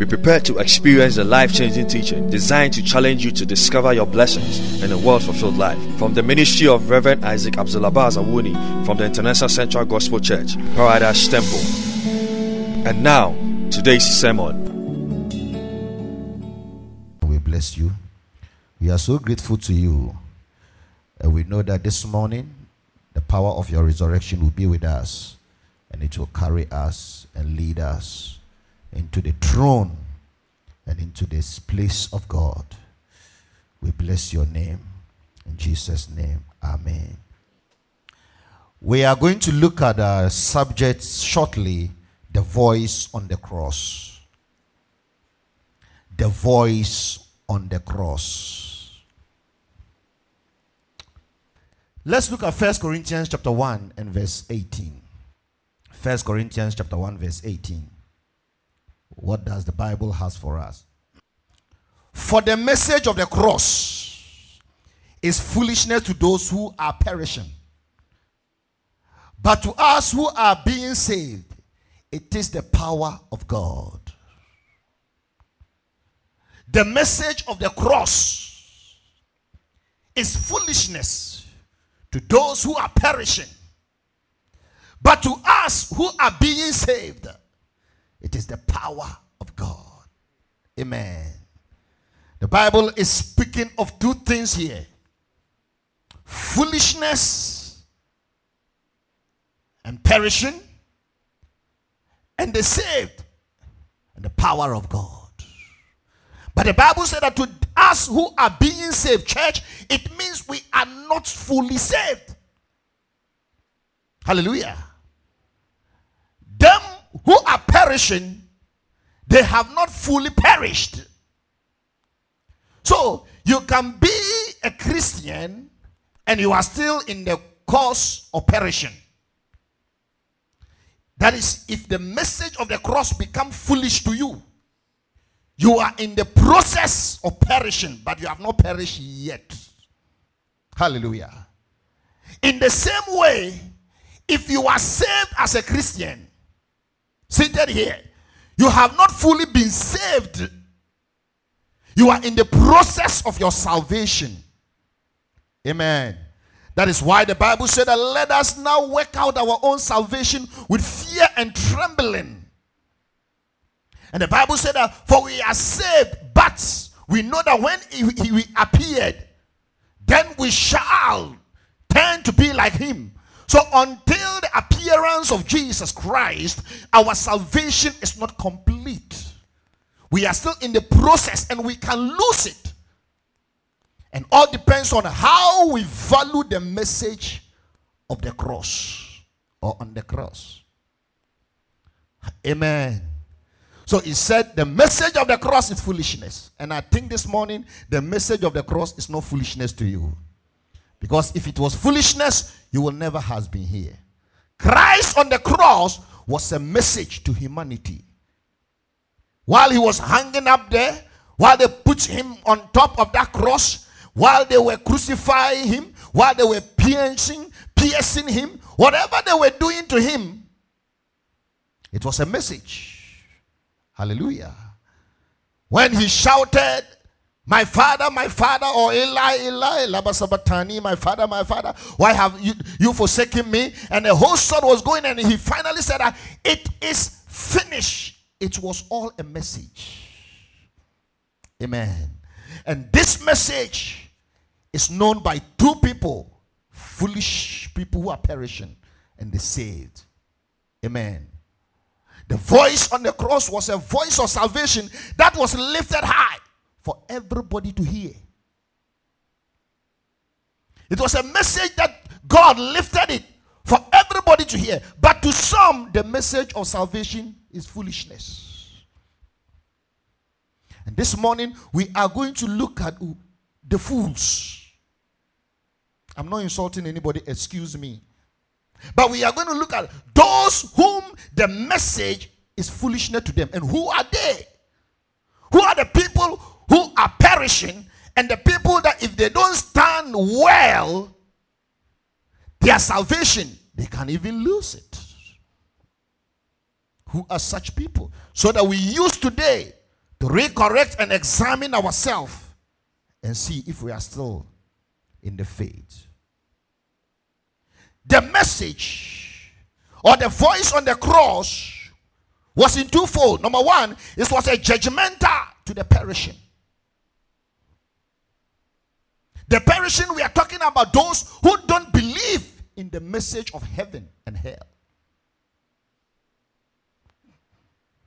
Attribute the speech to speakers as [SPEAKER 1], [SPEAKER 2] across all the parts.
[SPEAKER 1] Be prepared to experience the life changing teaching designed to challenge you to discover your blessings in a world fulfilled life. From the ministry of Reverend Isaac Abdul Abass Awuni from the International Central Gospel Church, Paradise Temple. And now, today's sermon.
[SPEAKER 2] We bless you. We are so grateful to you. And we know that this morning, the power of your resurrection will be with us. And it will carry us and lead us into the throne and into this place of God. We bless your name. In Jesus' name, Amen. We are going to look at a subject shortly the voice on the cross. The voice on the cross. Let's look at 1 Corinthians chapter 1 and verse 18. 1 Corinthians chapter 1 verse 18. What does the Bible has for us? For the message of the cross is foolishness to those who are perishing. But to us who are being saved, it is the power of God. The message of the cross is foolishness to those who are perishing. But to us who are being saved, it is the power of God. Amen. The Bible is speaking of two things here foolishness and perishing, and the saved and the power of God. But the Bible said that to us who are being saved, church, it means we are not fully saved. Hallelujah. Who are perishing, they have not fully perished. So you can be a Christian and you are still in the course of perishing. That is, if the message of the cross become foolish to you, you are in the process of perishing, but you have not perished yet. Hallelujah. In the same way, if you are saved as a Christian, seated here, you have not fully been saved. You are in the process of your salvation. Amen. That is why the Bible said that let us now work out our own salvation with fear and trembling. And the Bible said that for we are saved, but we know that when he, appeared, then we shall turn to be like him. So until appearance of Jesus Christ, our salvation is not complete. We are still in the process and we can lose it. And all depends on how we value the message of the cross or on the cross. Amen. So he said the message of the cross is foolishness. And I think this morning the message of the cross is not foolishness to you. Because if it was foolishness, you will never have been here. Christ on the cross was a message to humanity. While he was hanging up there, while they put him on top of that cross, while they were crucifying him, while they were piercing, piercing him, whatever they were doing to him, it was a message. Hallelujah. When he shouted, My father, my father, or Eli, Eli, lama sabachthani, my father, my father, why have you, you forsaken me? And the whole sword was going, and he finally said, It is finished. It was all a message. Amen. And this message is known by two people foolish people who are perishing and the saved. Amen. The voice on the cross was a voice of salvation that was lifted high for everybody to hear. It was a message that God lifted it for everybody to hear. But to some, the message of salvation is foolishness. And this morning, we are going to look at the fools. I'm not insulting anybody, excuse me. But we are going to look at those whom the message is foolishness to them. And who are they? Who are the people are perishing and the people that if they don't stand well, their salvation, they can even lose it. who are such people so that we use today to recorrect and examine ourselves and see if we are still in the faith. The message or the voice on the cross was in twofold. Number one, it was a judgmental to the perishing. The perishing, we are talking about those who don't believe in the message of heaven and hell.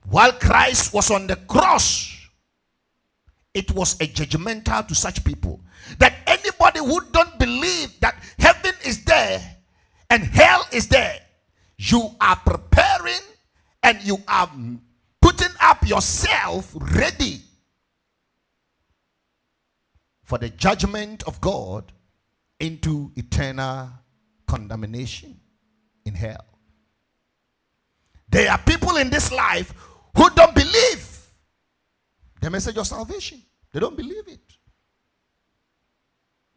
[SPEAKER 2] While Christ was on the cross, it was a judgmental to such people that anybody who don't believe that heaven is there and hell is there, you are preparing and you are putting up yourself ready for the judgment of God into eternal condemnation in hell. There are people in this life who don't believe the message of salvation. They don't believe it.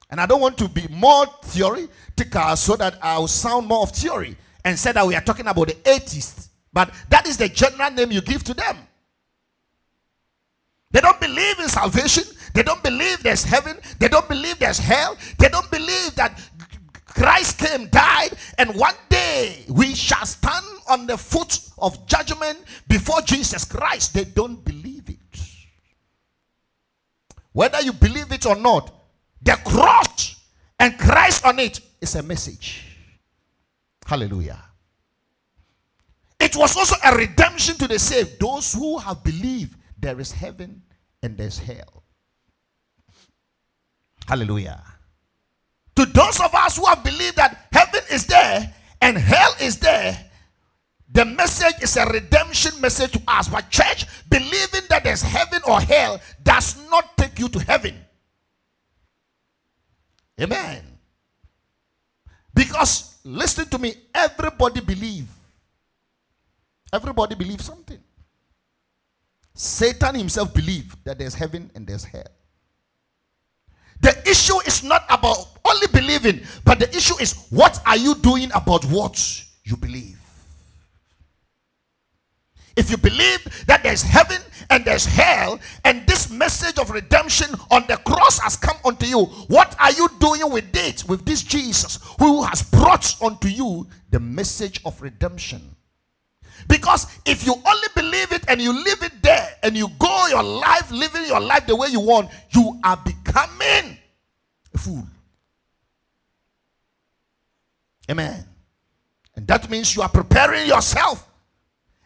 [SPEAKER 2] And I don't want to be more theoretical so that I'll sound more of theory and say that we are talking about the atheists. But that is the general name you give to them. They don't believe in salvation. They don't believe there's heaven. They don't believe there's hell. They don't believe that Christ came, died, and one day we shall stand on the foot of judgment before Jesus Christ. They don't believe it. Whether you believe it or not, the cross and Christ on it is a message. Hallelujah. It was also a redemption to the saved, those who have believed there is heaven and there's hell. Hallelujah. To those of us who have believed that heaven is there and hell is there, the message is a redemption message to us. But, church, believing that there's heaven or hell does not take you to heaven. Amen. Because, listen to me, everybody believe. Everybody believes something. Satan himself believed that there's heaven and there's hell. The issue is not about only believing, but the issue is what are you doing about what you believe? If you believe that there's heaven and there's hell, and this message of redemption on the cross has come unto you, what are you doing with it, with this Jesus who has brought unto you the message of redemption? Because if you only believe it and you leave it there and you go your life living your life the way you want, you are becoming a fool. Amen. And that means you are preparing yourself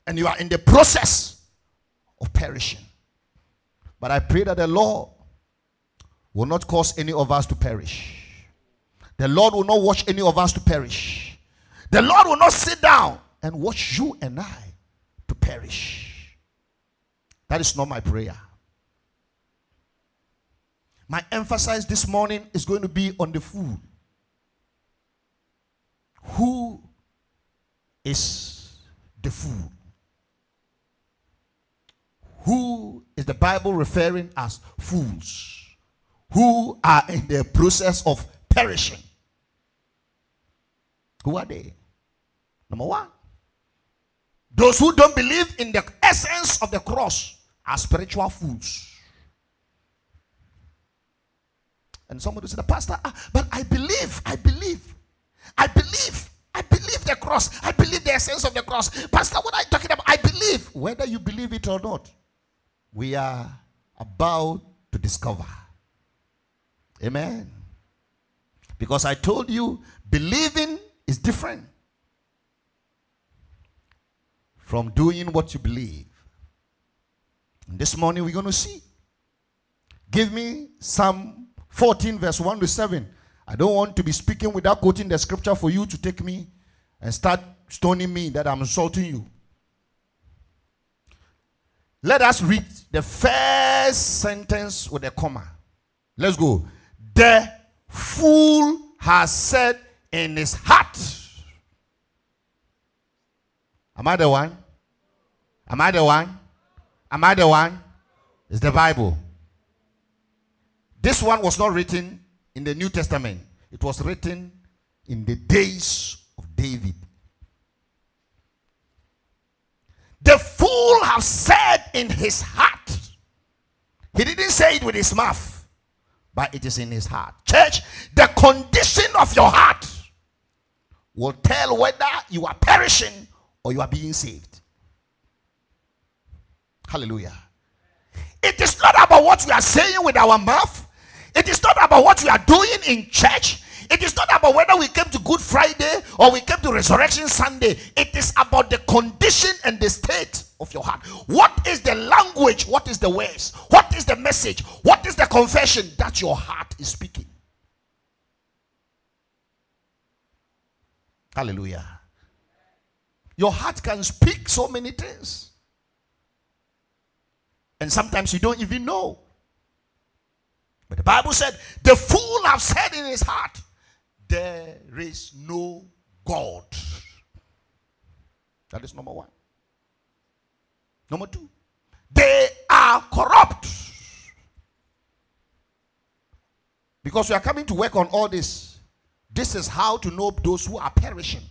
[SPEAKER 2] and you are in the process of perishing. But I pray that the Lord will not cause any of us to perish. The Lord will not watch any of us to perish. The Lord will not sit down and watch you and I to perish. That is not my prayer. My emphasis this morning is going to be on the fool. Who is the fool? Who is the Bible referring as fools? Who are in the process of perishing? Who are they? Number one, those who don't believe in the essence of the cross are spiritual fools. And somebody said, Pastor, ah, but I believe, I believe, I believe, I believe the cross. I believe the essence of the cross. Pastor, what are you talking about? I believe. Whether you believe it or not, we are about to discover. Amen. Because I told you, believing is different from doing what you believe. And this morning we're going to see. Give me Psalm 14, verse 1 to 7. I don't want to be speaking without quoting the scripture for you to take me and start stoning me that I'm insulting you. Let us read the first sentence with a comma. Let's go. The fool has said in his heart. Am I the one? Am I the one? Am I the one? It's the Bible. This one was not written in the New Testament, it was written in the days of David. The fool have said in his heart. He didn't say it with his mouth, but it is in his heart. Church, the condition of your heart will tell whether you are perishing or you are being saved. Hallelujah. It is not about what we are saying with our mouth. It is not about what we are doing in church. It is not about whether we came to Good Friday or we came to Resurrection Sunday. It is about the condition and the state of your heart. What is the language? What is the words? What is the message? What is the confession that your heart is speaking? Hallelujah. Your heart can speak so many things. And sometimes you don't even know. But the Bible said, the fool have said in his heart, there is no God. That is number one. Number two, they are corrupt. Because we are coming to work on all this. This is how to know those who are perishing.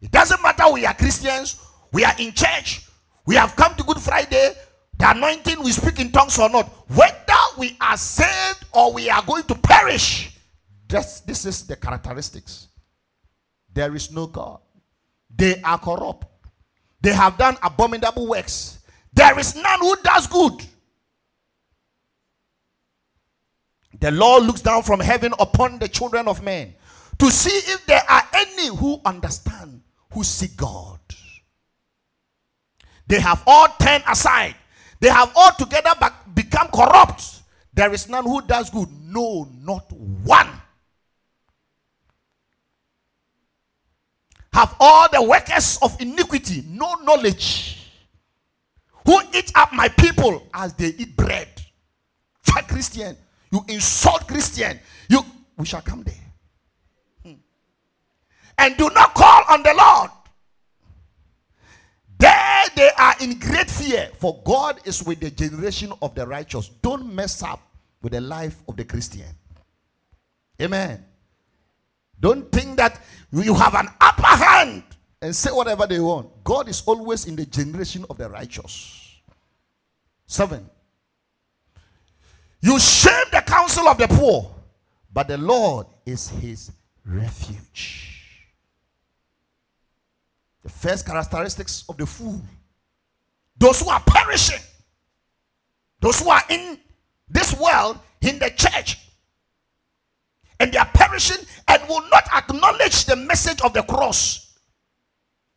[SPEAKER 2] It doesn't matter we are Christians, we are in church, we have come to Good Friday, the anointing, we speak in tongues or not. Whether we are saved or we are going to perish, this, this is the characteristics. There is no God. They are corrupt. They have done abominable works. There is none who does good. The Lord looks down from heaven upon the children of men to see if there are any who understand, who seek God. They have all turned aside. They have all together become corrupt. There is none who does good. No, not one. Have all the workers of iniquity no knowledge? Who eat up my people as they eat bread? Try Christian. You insult Christian. You we shall come there. Hmm. And do not call on the Lord. They are in great fear, for God is with the generation of the righteous. Don't mess up with the life of the Christian. Amen. Don't think that you have an upper hand and say whatever they want. God is always in the generation of the righteous. Seven. You shame the counsel of the poor, but the Lord is his refuge. The first characteristics of the fool those who are perishing, those who are in this world, in the church, and they are perishing and will not acknowledge the message of the cross.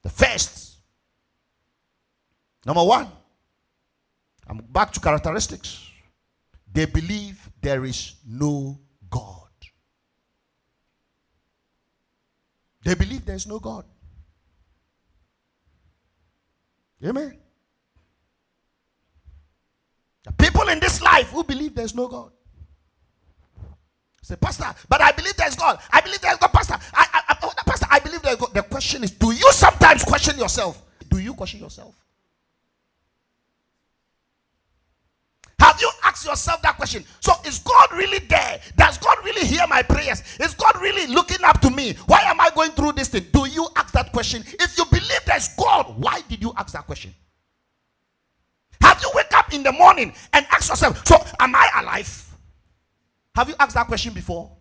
[SPEAKER 2] The first. Number one, I'm back to characteristics. They believe there is no God. They believe there is no God. Amen. The people in this life who believe there's no God. Say, Pastor, but I believe there's God. I believe there's God, Pastor. I, I, I, oh, Pastor, I believe there's God. The question is, do you sometimes question yourself? Do you question yourself? Have you asked yourself that question? So, is God really there? Does God really hear my prayers? Is God really looking up to me? Why am I going through this thing? Do you ask that question? If you believe there's God, why did you ask that question? In the morning and ask yourself, so am I alive? Have you asked that question before?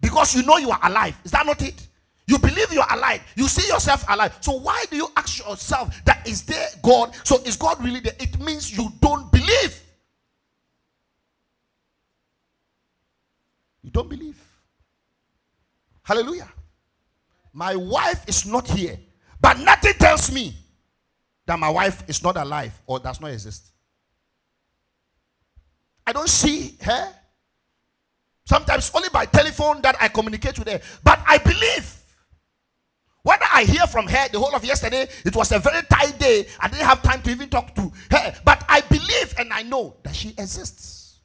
[SPEAKER 2] Because you know you are alive. Is that not it? You believe you are alive. You see yourself alive. So why do you ask yourself that is there God? So is God really there? It means you don't believe. You don't believe. Hallelujah. My wife is not here, but nothing tells me that my wife is not alive or does not exist. I don't see her. Sometimes only by telephone that I communicate with her. But I believe. Whether I hear from her the whole of yesterday, it was a very tight day. I didn't have time to even talk to her. But I believe and I know that she exists.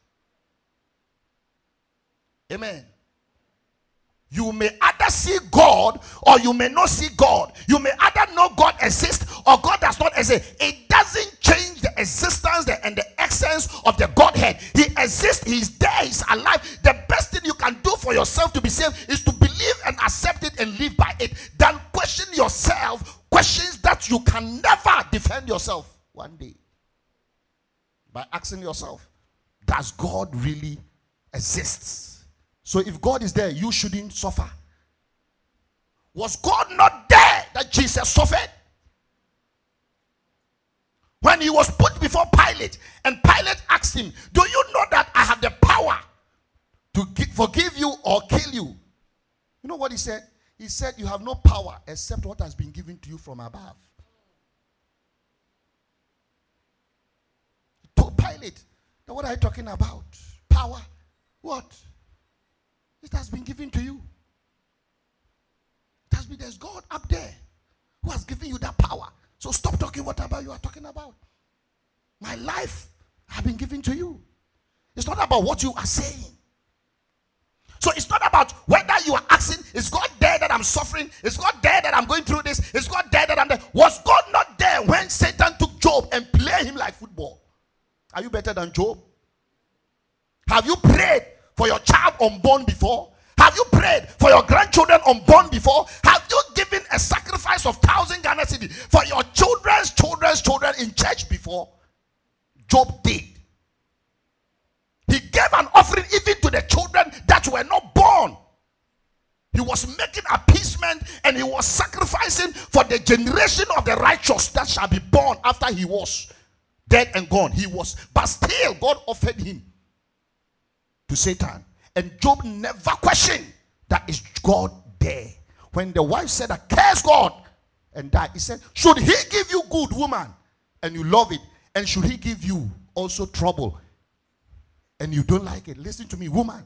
[SPEAKER 2] Amen. You may either see God or you may not see God. You may either know God exists or God does not exist. It doesn't change the existence and the essence of the Godhead. He exists, He's there, He's alive. The best thing you can do for yourself to be saved is to believe and accept it and live by it. Then question yourself questions that you can never defend yourself one day by asking yourself, does God really exist? So if God is there, you shouldn't suffer. Was God not there that Jesus suffered? When he was put before Pilate, and Pilate asked him, Do you know that I have the power to forgive you or kill you? You know what he said? He said, You have no power except what has been given to you from above. He told Pilate, what are you talking about? Power? What? It has been given to you. It has been, there's God up there who has given you that power. So stop talking whatever you are talking about. My life have been given to you. It's not about what you are saying. So it's not about whether you are asking, is God there that I'm suffering? Is God there that I'm going through this? Is God there that I'm there? Was God not there when Satan took Job and played him like football? Are you better than Job? Have you prayed for your child unborn before? Have you prayed for your grandchildren unborn before? Have you given a sacrifice of thousand Ghana cedi for your children's children's children in church before? Job did. He gave an offering even to the children that were not born. He was making appeasement and he was sacrificing for the generation of the righteous that shall be born after he was dead and gone. He was, but still, God offered him to Satan. And Job never questioned that is God there. When the wife said, I curse God and died, he said, Should he give you good woman and you love it? And should he give you also trouble and you don't like it? Listen to me, woman.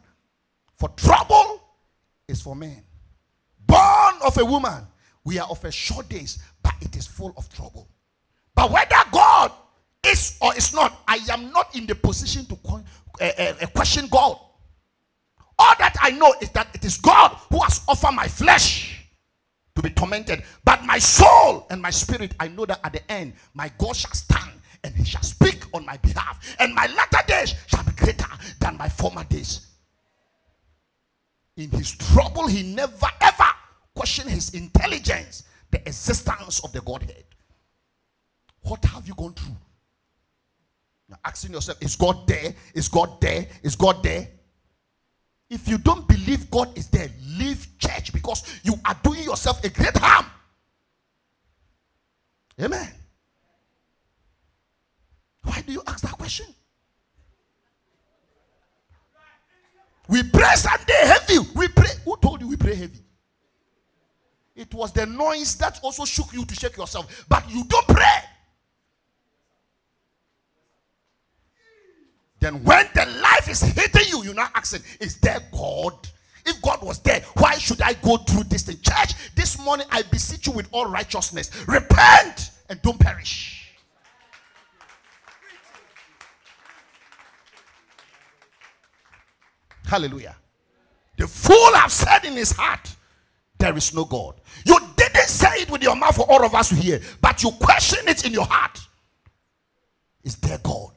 [SPEAKER 2] For trouble is for men. Born of a woman, we are of a short days, but it is full of trouble. But whether God is or is not, I am not in the position to uh, uh, question God. All that I know is that it is God who has offered my flesh to be tormented. But my soul and my spirit, I know that at the end, my God shall stand and he shall speak on my behalf. And my latter days shall be greater than my former days. In his trouble, he never ever questioned his intelligence, the existence of the Godhead. What have you gone through? Asking yourself, is God there? Is God there? Is God there? If you don't believe God is there, leave church because you are doing yourself a great harm. Amen. Why do you ask that question? We pray Sunday heavy. We pray. Who told you we pray heavy? It was the noise that also shook you to shake yourself. But you don't pray. Then when the life is hitting you, you're not asking, is there God? If God was there, why should I go through this thing? Church, this morning I beseech you with all righteousness. Repent and don't perish. Hallelujah. The fool have said in his heart, there is no God. You didn't say it with your mouth for all of us to hear, but you question it in your heart. Is there God?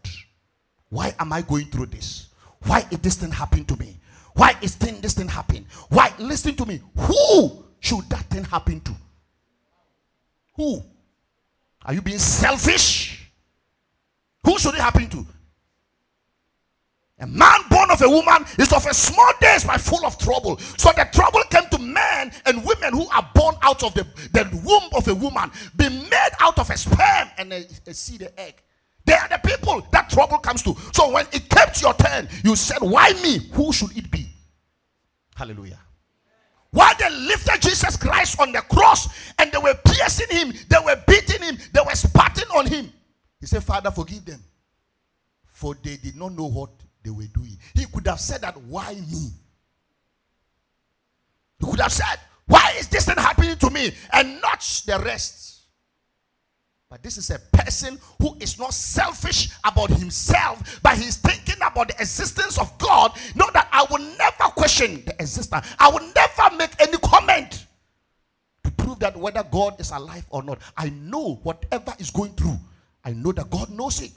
[SPEAKER 2] Why am I going through this? Why is this thing happening to me? Why is thing, this thing happening? Why? Listen to me. Who should that thing happen to? Who? Are you being selfish? Who should it happen to? A man born of a woman is of a small days but full of trouble. So the trouble came to men and women who are born out of the, the womb of a woman, be made out of a sperm and a, a seed, a egg. They are the people that trouble comes to. So when it came to your turn, you said, Why me? Who should it be? Hallelujah. While they lifted Jesus Christ on the cross and they were piercing him, they were beating him, they were spitting on him. He said, Father, forgive them. For they did not know what they were doing. He could have said that, Why me? He could have said, Why is this thing happening to me? And not the rest. But this is a person who is not selfish about himself, but he's thinking about the existence of God. Not that I will never question the existence, I will never make any comment to prove that whether God is alive or not. I know whatever is going through, I know that God knows it.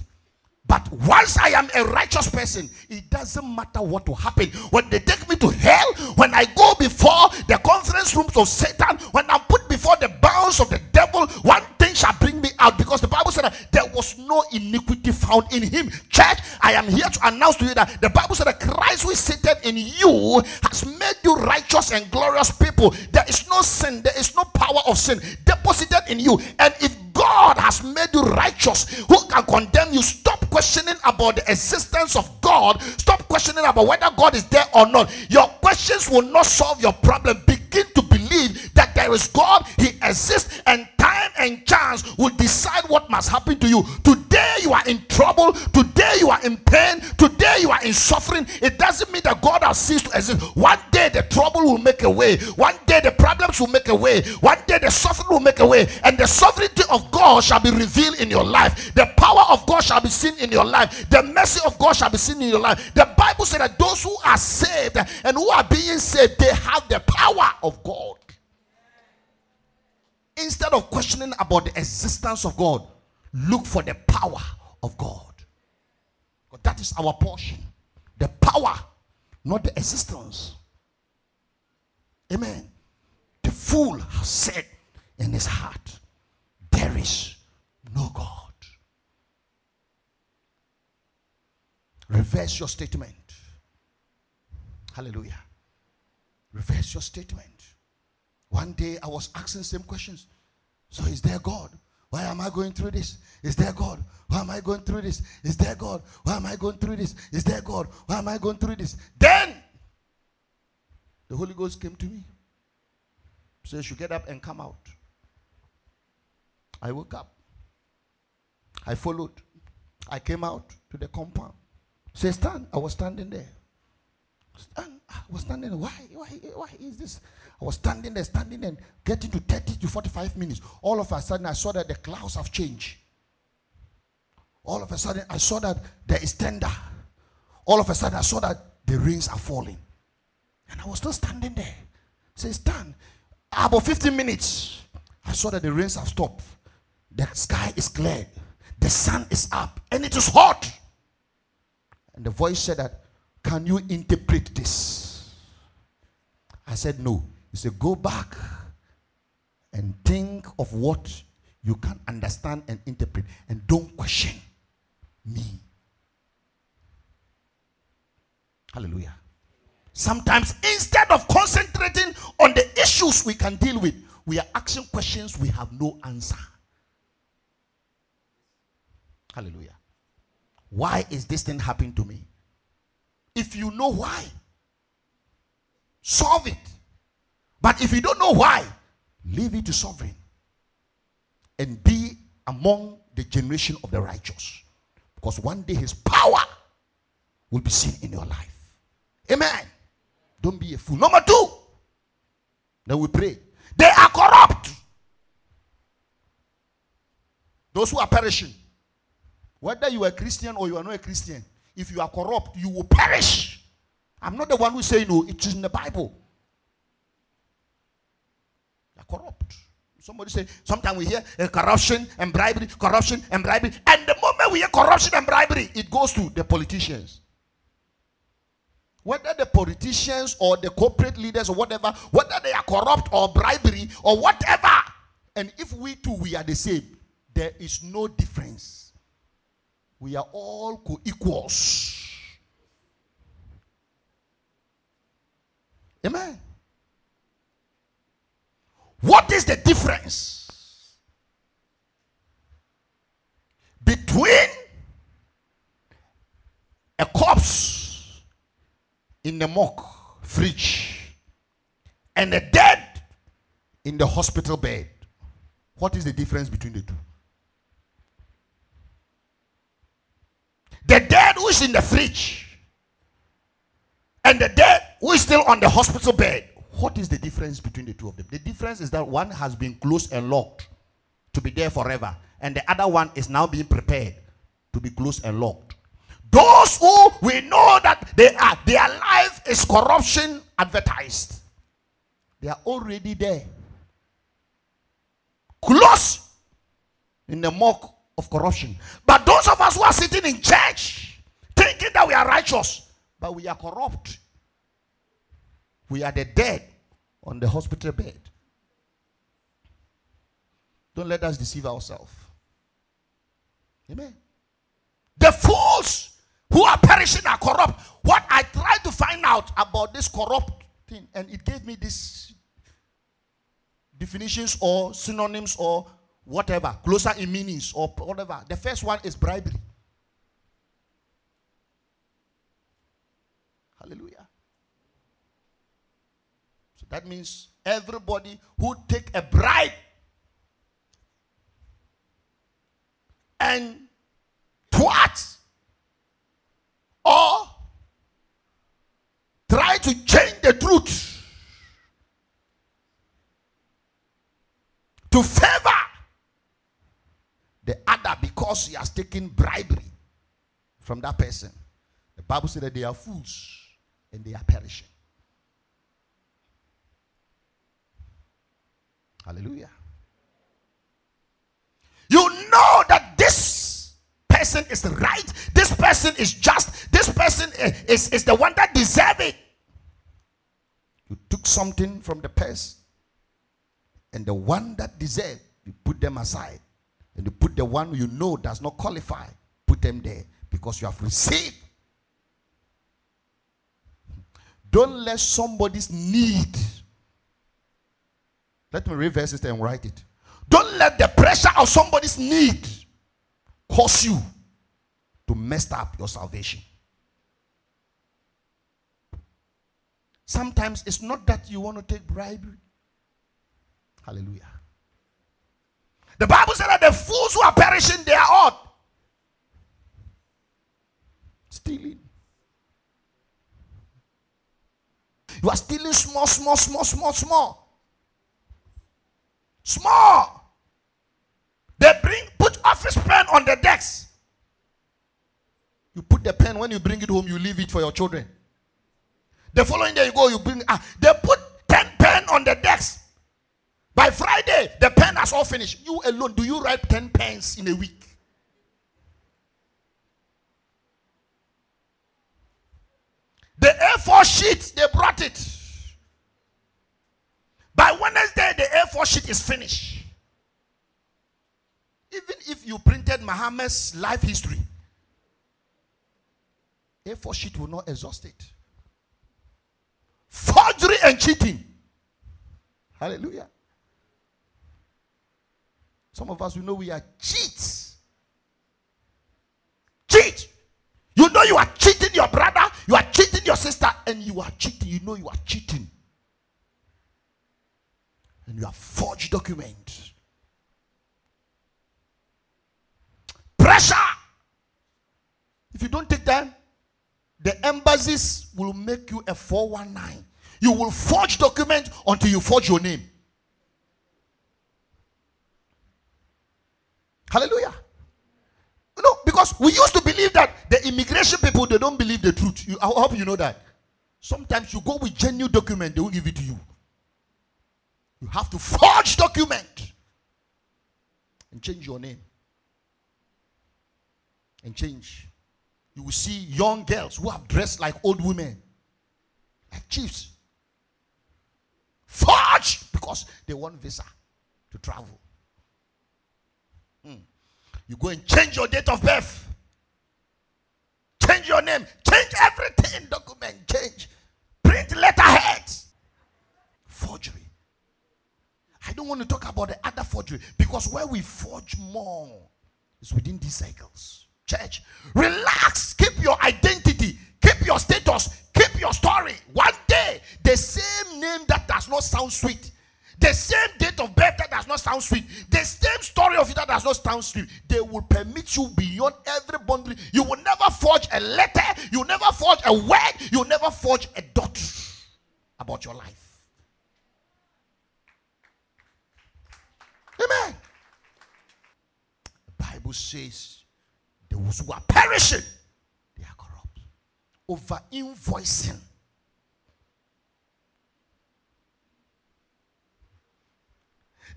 [SPEAKER 2] But once I am a righteous person, it doesn't matter what will happen. When they take me to hell, when I go before the conference rooms of Satan, when I'm put before the bounds of the devil, one shall bring me out because the Bible said that there was no iniquity found in him. Church, I am here to announce to you that the Bible said that Christ who is seated in you has made you righteous and glorious people. There is no sin, there is no power of sin deposited in you. And if God has made you righteous, who can condemn you? Stop questioning about the existence of God. Stop questioning about whether God is there or not. Your questions will not solve your problem. Begin to believe that there is God, He exists, and and chance will decide what must happen to you. Today you are in trouble, today you are in pain, today you are in suffering. It doesn't mean that God has ceased to exist. One day the trouble will make a way, one day the problems will make a way, one day the suffering will make a way, and the sovereignty of God shall be revealed in your life. The power of God shall be seen in your life. The mercy of God shall be seen in your life. The Bible said that those who are saved and who are being saved, they have the power of God. Instead of questioning about the existence of God, look for the power of God. But that is our portion. The power, not the existence. Amen. The fool has said in his heart, There is no God. Reverse your statement. Hallelujah. Reverse your statement. One day I was asking same questions. So is there God? Why am I going through this? Is there God? Why am I going through this? Is there God? Why am I going through this? Is there God? Why am I going through this? Then the Holy Ghost came to me. So you should get up and come out. I woke up. I followed. I came out to the compound. Say, stand. I was standing there. Stand. Ah, ah, I was standing. Why? Why? Why is this? I was standing there, standing there, getting to 30 to 45 minutes. All of a sudden, I saw that the clouds have changed. All of a sudden, I saw that there is tender. All of a sudden, I saw that the rains are falling. And I was still standing there. Say, stand. About 15 minutes, I saw that the rains have stopped. The sky is clear. The sun is up. And it is hot. And the voice said that, can you interpret this? I said, no. He said, Go back and think of what you can understand and interpret, and don't question me. Hallelujah. Sometimes, instead of concentrating on the issues we can deal with, we are asking questions we have no answer. Hallelujah. Why is this thing happening to me? If you know why, solve it. But if you don't know why, leave it to sovereign and be among the generation of the righteous. Because one day his power will be seen in your life. Amen. Don't be a fool. Number two, then we pray. They are corrupt. Those who are perishing. Whether you are a Christian or you are not a Christian, if you are corrupt, you will perish. I'm not the one who say no, it is in the Bible corrupt. Somebody say, sometimes we hear uh, corruption and bribery, corruption and bribery. And the moment we hear corruption and bribery, it goes to the politicians. Whether the politicians or the corporate leaders or whatever, whether they are corrupt or bribery or whatever. And if we too, we are the same, there is no difference. We are all co equals. Amen. What is the difference between a corpse in the morgue fridge and a dead in the hospital bed? What is the difference between the two? The dead who is in the fridge and the dead who is still on the hospital bed what is the difference between the two of them? The difference is that one has been closed and locked to be there forever, and the other one is now being prepared to be closed and locked. Those who we know that they are their life is corruption advertised. They are already there. Close in the muck of corruption. But those of us who are sitting in church thinking that we are righteous, but we are corrupt we are the dead on the hospital bed. Don't let us deceive ourselves. Amen. The fools who are perishing are corrupt. What I tried to find out about this corrupt thing, and it gave me these definitions or synonyms or whatever, closer in meanings or whatever. The first one is bribery. Hallelujah. So that means everybody who take a bribe and twat or try to change the truth to favor because he has taken bribery from that person. The Bible said that they are fools and they are perishing. Hallelujah. You know that this person is right, this person is just, this person is, is the one that deserves it. You took something from the person, and the one that deserves, you put them aside. And you put the one you know does not qualify, put them there because you have received. Don't let somebody's need. Let me reverse it and write it. Don't let the pressure of somebody's need cause you to mess up your salvation. Sometimes it's not that you want to take bribery. Hallelujah. The Bible said that the fools who are perishing, they are odd. Stealing. You are stealing small, small, small, small, small. Small. They bring, put office pen on the decks. You put the pen when you bring it home, you leave it for your children. The following day you go, you bring, ah, they put 10 pen on the decks. By Friday, the pen has all finished. You alone, do you write 10 pens in a week? The A4 sheet, they brought it. By Wednesday, the A4 sheet is finished. Even if you printed Muhammad's life history, A4 sheet will not exhaust it. Forgery and cheating. Hallelujah. Some of us, we know we are cheats. Cheat. You know you are cheating your brother, you are cheating your sister, and you are cheating. You know you are cheating. And you have forged documents. Pressure. If you don't take time, the embassies will make you a 419. You will forge documents until you forge your name. Hallelujah. Know, because we used to believe that the immigration people they don't believe the truth. You, I hope you know that. Sometimes you go with genuine document, they will give it to you. You have to forge document and change your name. And change. You will see young girls who have dressed like old women, like chiefs. Forge because they want visa to travel. You go and change your date of birth. Change your name. Change everything. Document. Change. Print letterheads. Forgery. I don't want to talk about the other forgery because where we forge more is within these cycles. Church, relax. Keep your identity. Keep your status. Keep your story. One day, the same name that does not sound sweet the same date of birth that does not sound sweet, the same story of it that does not sound sweet, they will permit you beyond every boundary. You will never forge a letter, you will never forge a word, you will never forge a dot about your life. Amen. The Bible says those who are perishing, they are corrupt. Over invoicing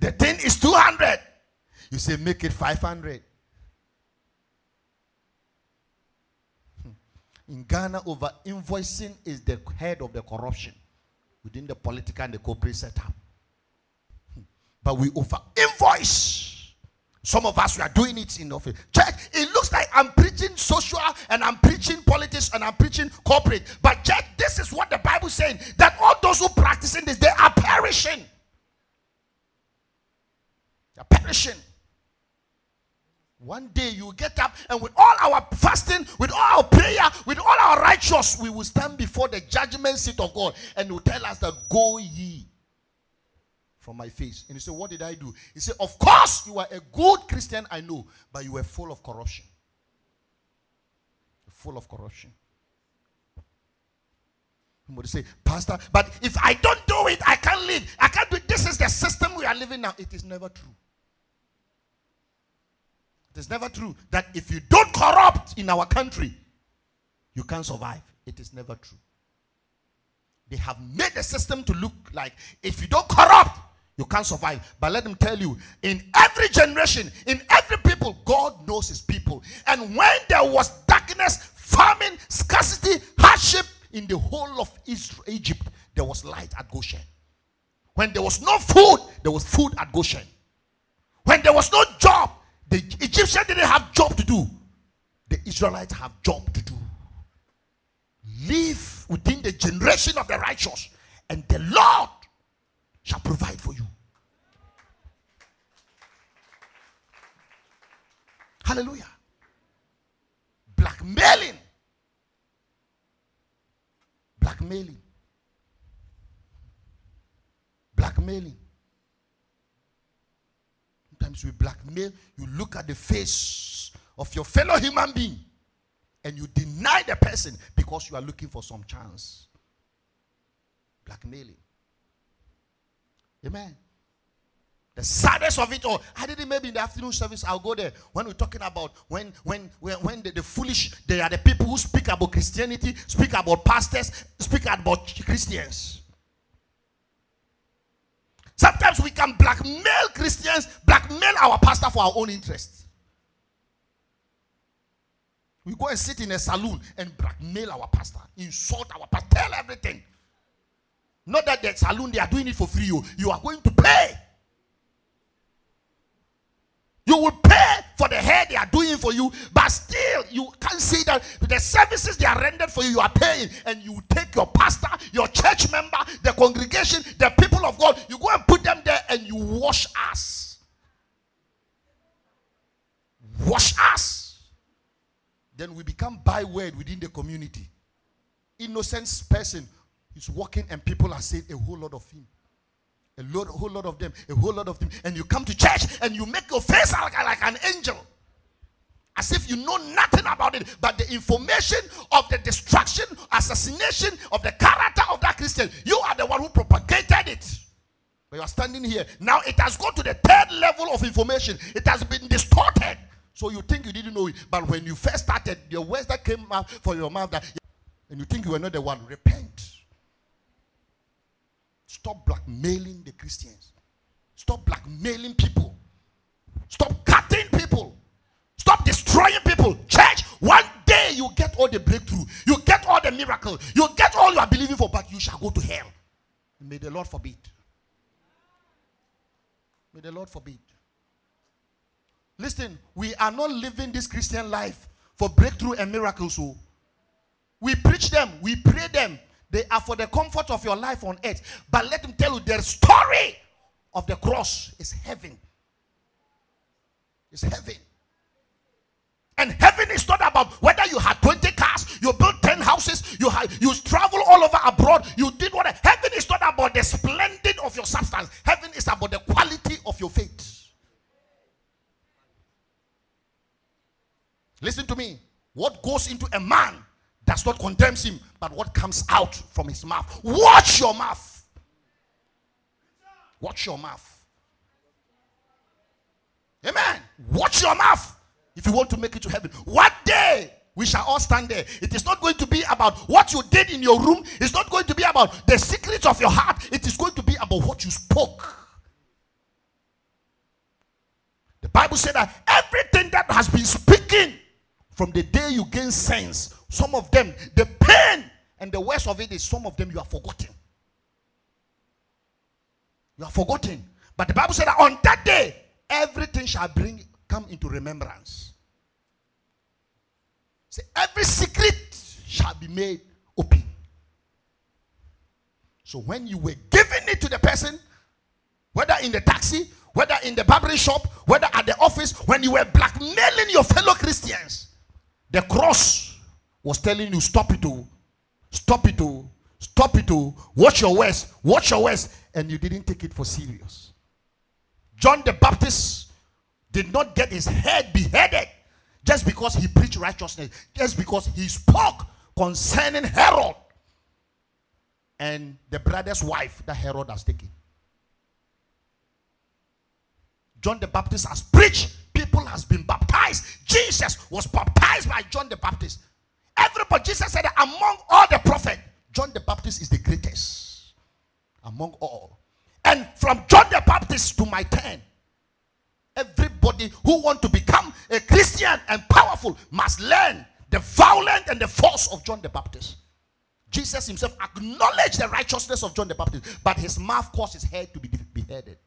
[SPEAKER 2] The thing is 200. You say, make it 500. Hmm. In Ghana, over invoicing is the head of the corruption within the political and the corporate setup. Hmm. But we over invoice. Some of us we are doing it in the office. Church, it looks like I'm preaching social and I'm preaching politics and I'm preaching corporate. But church, this is what the Bible is saying that all those who practicing this, they are perishing. Perishing. One day you get up and with all our fasting, with all our prayer, with all our righteous, we will stand before the judgment seat of God and will tell us that go ye from my face. And you say, What did I do? He said, Of course, you are a good Christian, I know, but you were full of corruption. Full of corruption. Somebody say, Pastor, but if I don't do it, I can't live. I can't do it. This is the system we are living now. It is never true. It is never true that if you don't corrupt in our country, you can't survive. It is never true. They have made the system to look like if you don't corrupt, you can't survive. But let them tell you, in every generation, in every people, God knows his people. And when there was darkness, famine, scarcity, hardship in the whole of Egypt, there was light at Goshen. When there was no food, there was food at Goshen. When there was no job, the Egyptian didn't have job to do. The Israelites have job to do. Live within the generation of the righteous, and the Lord shall provide for you. Hallelujah. Blackmailing. Blackmailing. Blackmailing. Sometimes we blackmail, you look at the face of your fellow human being and you deny the person because you are looking for some chance. Blackmailing. Amen. The saddest of it all. I didn't maybe in the afternoon service. I'll go there when we're talking about when when when, when the, the foolish they are the people who speak about Christianity, speak about pastors, speak about Christians. Sometimes we can blackmail Christians, blackmail our pastor for our own interests. We go and sit in a saloon and blackmail our pastor, insult our pastor, tell everything. Not that the saloon they are doing it for free. You, you are going to pay. You will pay for the hair they are doing for you, but still you can't say that the services they are rendered for you, you are paying, and you take your pastor, your church member, the congregation, the people wash us. Wash us. Then we become byword within the community. Innocent person is walking and people are saying a whole lot of him. A lot, whole lot of them, a whole lot of them. And you come to church and you make your face like, like an angel. As if you know nothing about it. But the information of the destruction, assassination of the character of that Christian, you are the one who propagated it. You are standing here. Now it has gone to the third level of information. It has been distorted. So you think you didn't know it. But when you first started, the words that came out for your mouth, that, and you think you were not the one, repent. Stop blackmailing the Christians. Stop blackmailing people. Stop cutting people. Stop destroying people. Church, one day you get all the breakthrough. You get all the miracle. You get all you are believing for, but you shall go to hell. May the Lord forbid. May the Lord forbid. Listen, we are not living this Christian life for breakthrough and miracles. So oh. we preach them, we pray them, they are for the comfort of your life on earth. But let me tell you, the story of the cross is heaven. It's heaven. And heaven is not about whether you had 20 cars, you built 10 houses, you had you travel all over abroad, you did what is not about the splendid of your substance. Heaven is about the quality of your faith. Listen to me. What goes into a man does not condemn him, but what comes out from his mouth. Watch your mouth. Watch your mouth. Amen. Watch your mouth if you want to make it to heaven. One day we shall all stand there. It is not going to be about what you did in your room, it's not going to be about the secrets of your heart, it is going to be about what you spoke. The Bible said that everything that has been speaking from the day you gain sense some of them, the pain and the worst of it is some of them you are forgotten. You are forgotten. But the Bible said that on that day, everything shall bring come into remembrance. Say, every secret shall be made open. So when you were giving it to the person, whether in the taxi, whether in the barbering shop, whether at the office, when you were blackmailing your fellow Christians, the cross was telling you, stop it, to, stop it, to, stop it, to, watch your words, watch your words, and you didn't take it for serious. John the Baptist did not get his head beheaded just because he preached righteousness, just because he spoke concerning Herod and the brother's wife that Herod has taken. John the Baptist has preached, people has been baptized. Jesus was baptized by John the Baptist. Everybody, Jesus said among all the prophets, John the Baptist is the greatest among all. And from John the Baptist to my turn, everybody who want to become a Christian and powerful must learn the violence and the force of John the Baptist. Jesus himself acknowledged the righteousness of John the Baptist, but his mouth caused his head to be beheaded.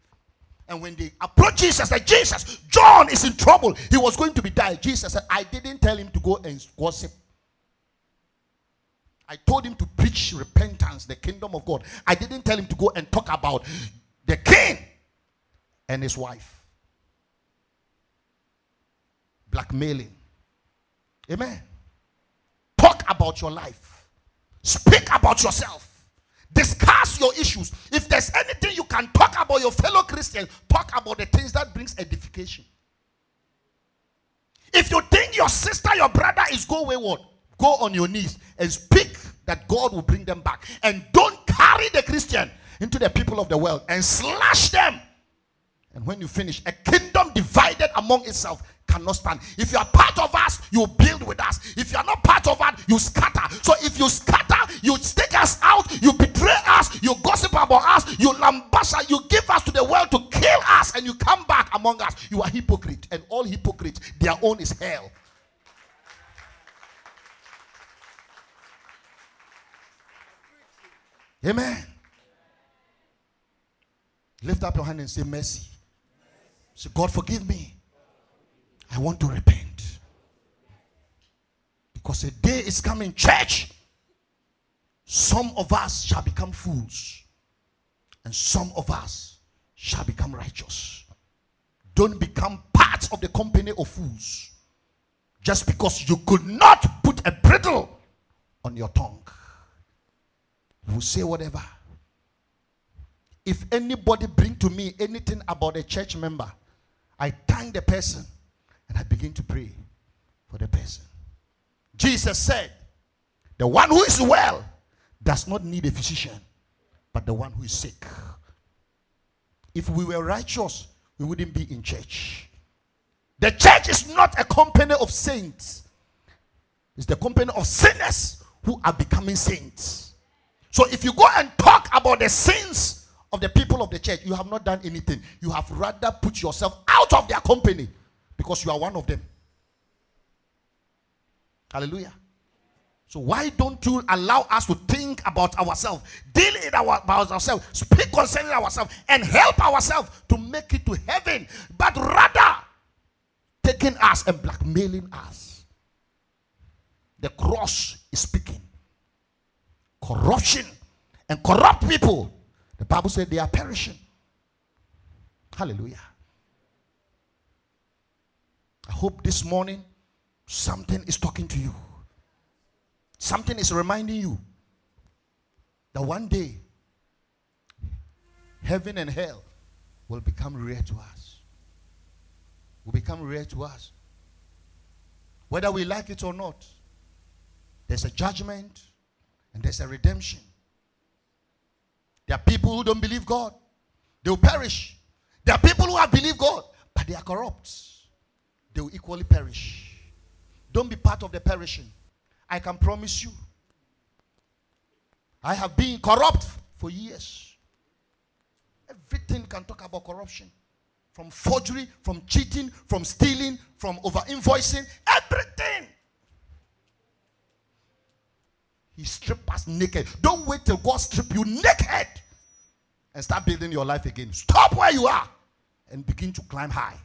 [SPEAKER 2] And when they approached Jesus, like Jesus, John is in trouble. He was going to be died. Jesus said, I didn't tell him to go and gossip. I told him to preach repentance, the kingdom of God. I didn't tell him to go and talk about the king and his wife. Blackmailing. Amen. Talk about your life. Speak about yourself. Discuss your issues. If there's anything you can talk about your fellow Christians, talk about the things that brings edification. If you think your sister, your brother is go wayward, go on your knees and speak that God will bring them back. And don't carry the Christian into the people of the world and slash them. And when you finish, a kingdom divided among itself cannot stand. If you are part of us, you build with us. If you are not part of us, you scatter. So if you scatter, you take us out, you betray us, you gossip about us, you lambasha, you give us to the world to kill us, and you come back among us. You are hypocrite, and all hypocrites, their own is hell. Amen. Lift up your hand and say mercy. Say, God, forgive me. I want to repent. Because a day is coming, church. Some of us shall become fools, and some of us shall become righteous. Don't become part of the company of fools just because you could not put a bridle on your tongue. You will say whatever. If anybody bring to me anything about a church member, I thank the person and I begin to pray for the person. Jesus said, The one who is well does not need a physician, but the one who is sick. If we were righteous, we wouldn't be in church. The church is not a company of saints, it's the company of sinners who are becoming saints. So if you go and talk about the sins of the people of the church, you have not done anything. You have rather put yourself out of their company because you are one of them. Hallelujah. So why don't you allow us to think about ourselves, deal it our, about ourselves, speak concerning ourselves, and help ourselves to make it to heaven, but rather taking us and blackmailing us. The cross is speaking. Corruption and corrupt people the Bible said they are perishing. Hallelujah. I hope this morning something is talking to you. Something is reminding you that one day heaven and hell will become real to us. Will become real to us. Whether we like it or not, there's a judgment and there's a redemption. There are people who don't believe God, they will perish. There are people who have believed God, but they are corrupt. They will equally perish. Don't be part of the perishing. I can promise you. I have been corrupt for years. Everything can talk about corruption. From forgery, from cheating, from stealing, from over invoicing, everything. He stripped us naked. Don't wait till God strip you naked and start building your life again. Stop where you are and begin to climb high.